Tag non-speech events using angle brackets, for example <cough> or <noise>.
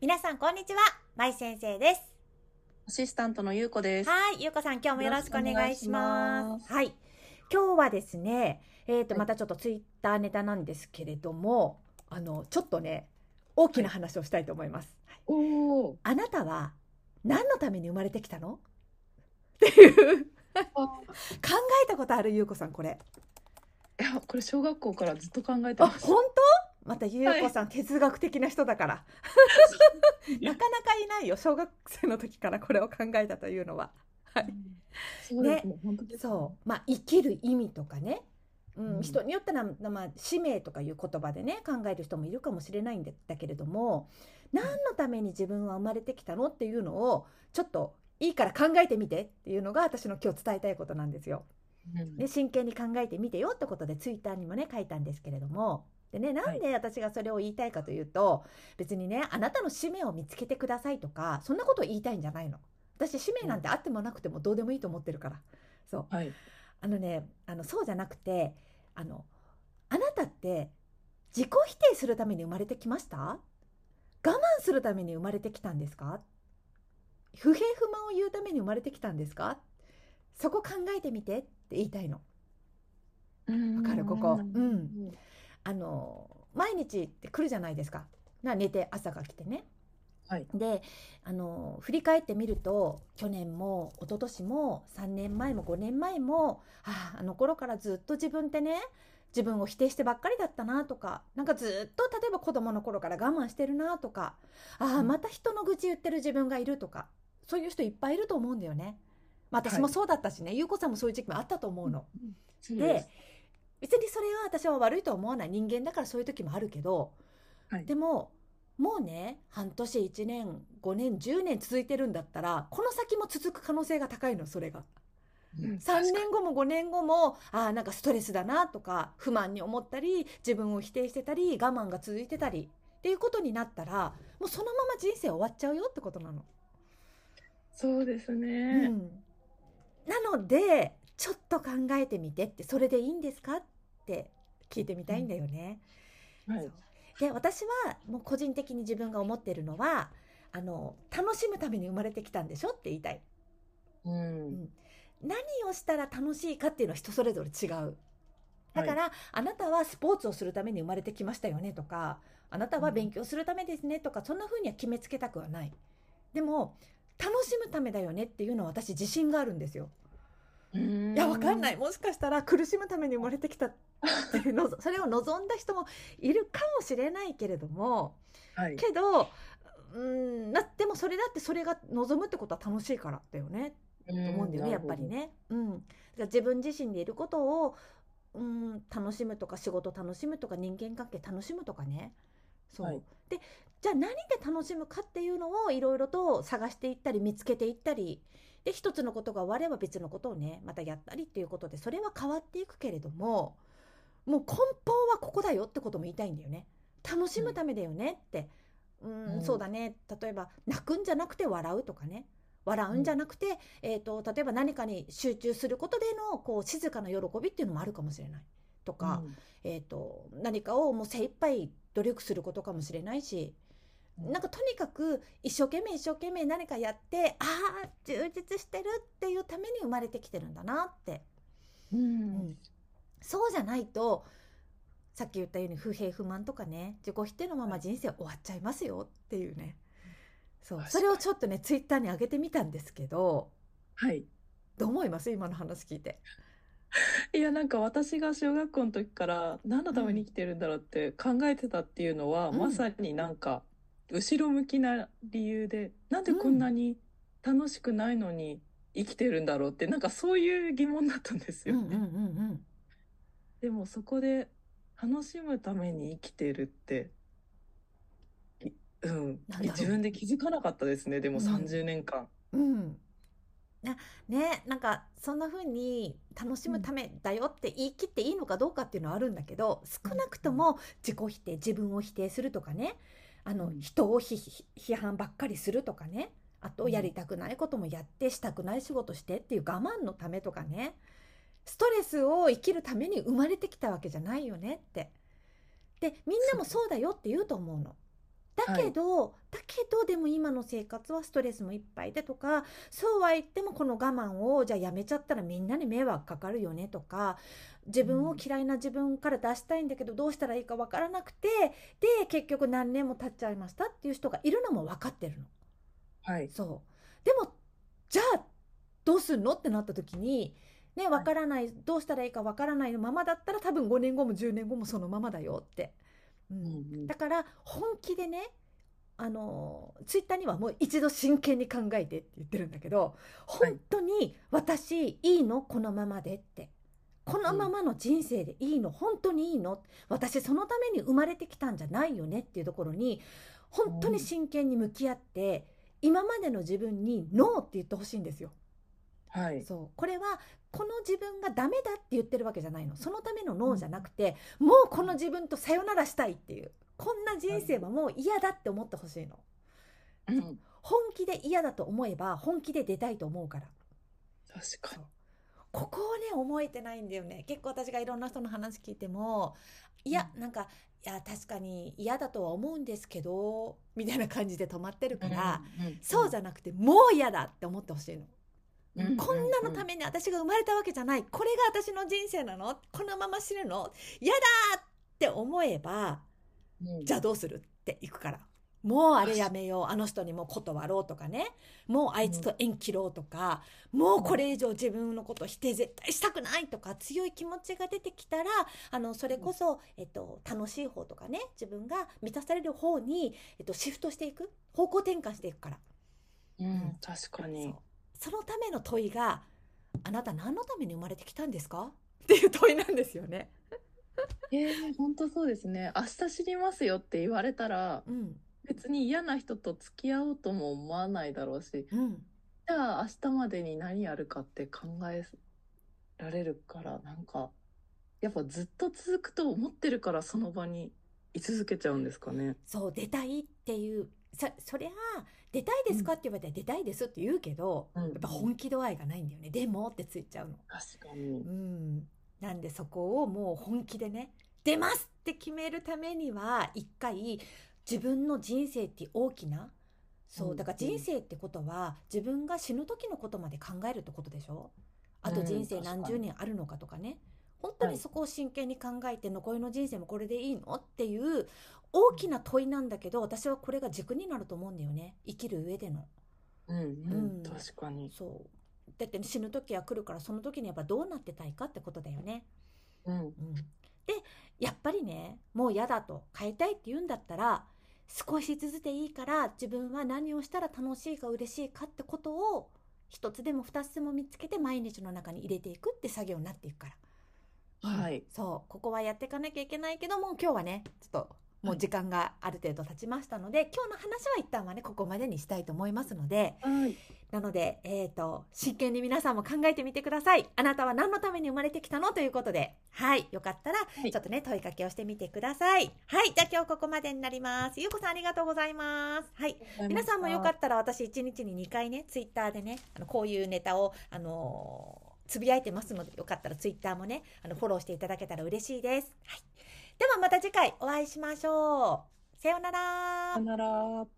皆さんこんにちは、まい先生です。アシスタントのゆうこです。はい、ゆうこさん今日もよろしくお願いします。はい、今日はですね、えっ、とはいまたちょっとツイッターネタなんですけれども、あのちょっとね大きな話をしたいと思います。はいおお。あなたは何のために生まれてきたの？っていう <laughs> 考えたことある？ゆうこさんこれ。いや、これ小学校からずっと考えてあ、ます。本当？またゆうこさん、哲学的な人だから。なかなかいないよ。小学生の時からこれを考えたというのは。はい。そうまあ、生きる意味とかね、うん。うん。人によっては、まあ、使命とかいう言葉でね考える人もいるかもしれないんだだけれども何のために自分は生まれてきたのっていうのをちょっといいから考えてみてっていうのが私の今日伝えたいことなんですよ。うん。で真剣に考えてみてよってことでツイッターにもね書いたんですけれどもでねなんで私がそれを言いたいかというと、別にねあなたの使命を見つけてくださいとかそんなことを言いたいんじゃないの。私使命なんてあってもなくてもどうでもいいと思ってるから。そう。はい。あのねあのそうじゃなくてあのあなたって自己否定するために生まれてきました？我慢するために生まれてきたんですか？不平不満を言うために生まれてきたんですか？そこ考えてみてって言いたいの。わかる？ここ。うんあの毎日って来るじゃないですか。な寝て朝が来てね。はいであの振り返ってみると去年も一昨年も3年前も5年前もあああの頃からずっと自分ってね自分を否定してばっかりだったなとかなんかずっと例えば子供の頃から我慢してるなとかああうんまた人の愚痴言ってる自分がいるとかそういう人いっぱいいると思うんだよね。まあ、私もはいそうだったしね、ゆうこさんもそういう時期もあったと思うの。うです。別にそれは私は悪いと思わない人間だからそういう時もあるけど、はいでももうね半年1年5年10年続いてるんだったらこの先も続く可能性が高いのそれが。うん3年後も5年後もあーなんかストレスだなとか不満に思ったり自分を否定してたり我慢が続いてたりっていうことになったらもうそのまま人生終わっちゃうよってことなの。そうですうね。ん、なのでちょっと考えてみてってそれでいいんですかって聞いてみたいんだよね。はい。で私はもう個人的に自分が思ってるのはあの楽しむために生まれてきたんでしょって言いたい。うん。何をしたら楽しいかっていうのは人それぞれ違う。だから、あなたはスポーツをするために生まれてきましたよねとかあなたは勉強するためですねとか、そんな風には決めつけたくはない。でも楽しむためだよねっていうのは私自信があるんですよ。いいやわかんない。もしかしたら苦しむために生まれてきたっていうの <laughs> それを望んだ人もいるかもしれないけれどもはい。けどうんなでもそれだってそれが望むってことは楽しいからだよね。とと思うんだよねやっぱり。ね。うん、自分自身でいることを、うん、楽しむとか仕事楽しむとか人間関係楽しむとかね。そう、はい。でじゃあ何で楽しむかっていうのをいろいろと探していったり見つけていったりで一つのことが終われば別のことをねまたやったりっていうことでそれは変わっていくけれどももう根本はここだよってことも言いたいんだよね。楽しむためだよねって、うん。うんそうだね。例えば泣くんじゃなくて笑うとかね。笑うんじゃなくて、えー、と例えば何かに集中することでのこう静かな喜びっていうのもあるかもしれない。とか、えー、と何かをもう精一杯努力することかもしれないし、うんなんかとにかく一生懸命一生懸命何かやってああ充実してるっていうために生まれてきてるんだなって、うん。うん。そうじゃないとさっき言ったように不平不満とかね自己否定のまま人生終わっちゃいますよっていうね。そう。それをちょっとねツイッターに上げてみたんですけどはい。どう思います？今の話聞いて。いやなんか私が小学校の時から何のために生きてるんだろうって考えてたっていうのは、うん。まさになんか後ろ向きな理由でなんでこんなに楽しくないのに生きてるんだろうってなんかそういう疑問だったんですよね。うんうんうんうん。でもそこで楽しむために生きてるっていうん。自分で気づかなかったですねでもうん。30年間。うん、なねなんかそんな風に楽しむためだよって言い切っていいのかどうかっていうのはあるんだけど少なくとも自己否定自分を否定するとかねあの、うん人を批判ばっかりするとかねあとうんやりたくないこともやってしたくない仕事してっていう我慢のためとかねストレスを生きるために生まれてきたわけじゃないよねって。でみんなもそうだよって言うと思うの。だけど、だけどでも今の生活はストレスもいっぱいでとかそうは言ってもこの我慢をじゃあやめちゃったらみんなに迷惑かかるよねとか自分を嫌いな自分から出したいんだけどどうしたらいいかわからなくてで結局何年も経っちゃいましたっていう人がいるのも分かってるの。はい。そうでもじゃあどうすんのってなった時にね分からない、どうしたらいいか分からないのままだったら多分5年後も10年後もそのままだよって。うんだから本気でねあのツイッターにはもう一度真剣に考えてって言ってるんだけどはい。本当に私いいの？このままでって。このままの人生でいいの？本当にいいの？私そのために生まれてきたんじゃないよねっていうところに本当に真剣に向き合って今までの自分にノーって言ってほしいんですよ。はい。そう。これはこの自分がダメだって言ってるわけじゃないの。そのためのノーじゃなくて、もうこの自分とさよならしたいっていう。こんな人生はもう嫌だって思ってほしいの。うん。本気で嫌だと思えば本気で出たいと思うから。確かに。ここをね思えてないんだよね。結構私がいろんな人の話聞いてもいやなんかいや確かに嫌だとは思うんですけどみたいな感じで止まってるから、そうじゃ、ゃなくてもう嫌だって思ってほしいの。うんこんなのために私が生まれたわけじゃない。これが私の人生なの？このまま死ぬの？嫌だって思えばうん。じゃあどうする？っていくから。もうあれやめよう。あの人にもう断ろうとかね。もうあいつと縁切ろうとか、もうこれ以上自分のこと否定絶対したくないとか強い気持ちが出てきたらあのそれこそ、えっと、楽しい方とかね。自分が満たされる方に、えっと、シフトしていく。方向転換していくから。うん、確かにそのための問いが「あなた何のために生まれてきたんですか?」っていう問いなんですよね。<laughs> ええ本当そうですね。明日知りますよって言われたら、うん別に嫌な人と付き合おうとも思わないだろうし、うん、じゃあ明日までに何やるかって考えられるから、なんか、やっぱずっと続くと思ってるからその場に居続けちゃうんですかね。そう出たいっていうそそりゃ出たいですか？って言われたら出たいですって言うけど、うん。やっぱ本気度合いがないんだよね。でもってついちゃうの。確かに。う。ん、なんでそこをもう本気でね出ますって決めるためには一回自分の人生って大きなそううん。だから人生ってことは自分が死ぬ時のことまで考えるってことでしょ？あとうん人生何十年あるのかとかね、本当にそこを真剣に考えて残りの人生もこれでいいの？っていう大きな問いなんだけど私はこれが軸になると思うんだよね生きる上での。うんううんん、確かに。そうだって死ぬ時は来るからその時にやっぱどうなってたいかってことだよね。うん。うん、でやっぱりねもう嫌だと変えたいって言うんだったら少しずつでいいから自分は何をしたら楽しいか嬉しいかってことを一つでも二つでも見つけて毎日の中に入れていくって作業になっていくから、はい。そうここはやっていかなきゃいけないけども今日はねちょっともう時間がある程度経ちましたので、今日の話は一旦はねここまでにしたいと思いますのではい。なので、えー、と真剣に皆さんも考えてみてください。あなたは何のために生まれてきたのということではいよかったらい。ちょっとね問いかけをしてみてください。はいじゃあ今日ここまでになります。ゆうこさんありがとうございます。はい。皆さんもよかったら私1日に2回ねツイッターでねあのこういうネタをあのーつぶやいてますのでよかったらツイッターもねあのフォローしていただけたら嬉しいです、はい、ではまた次回お会いしましょうさようならさようなら。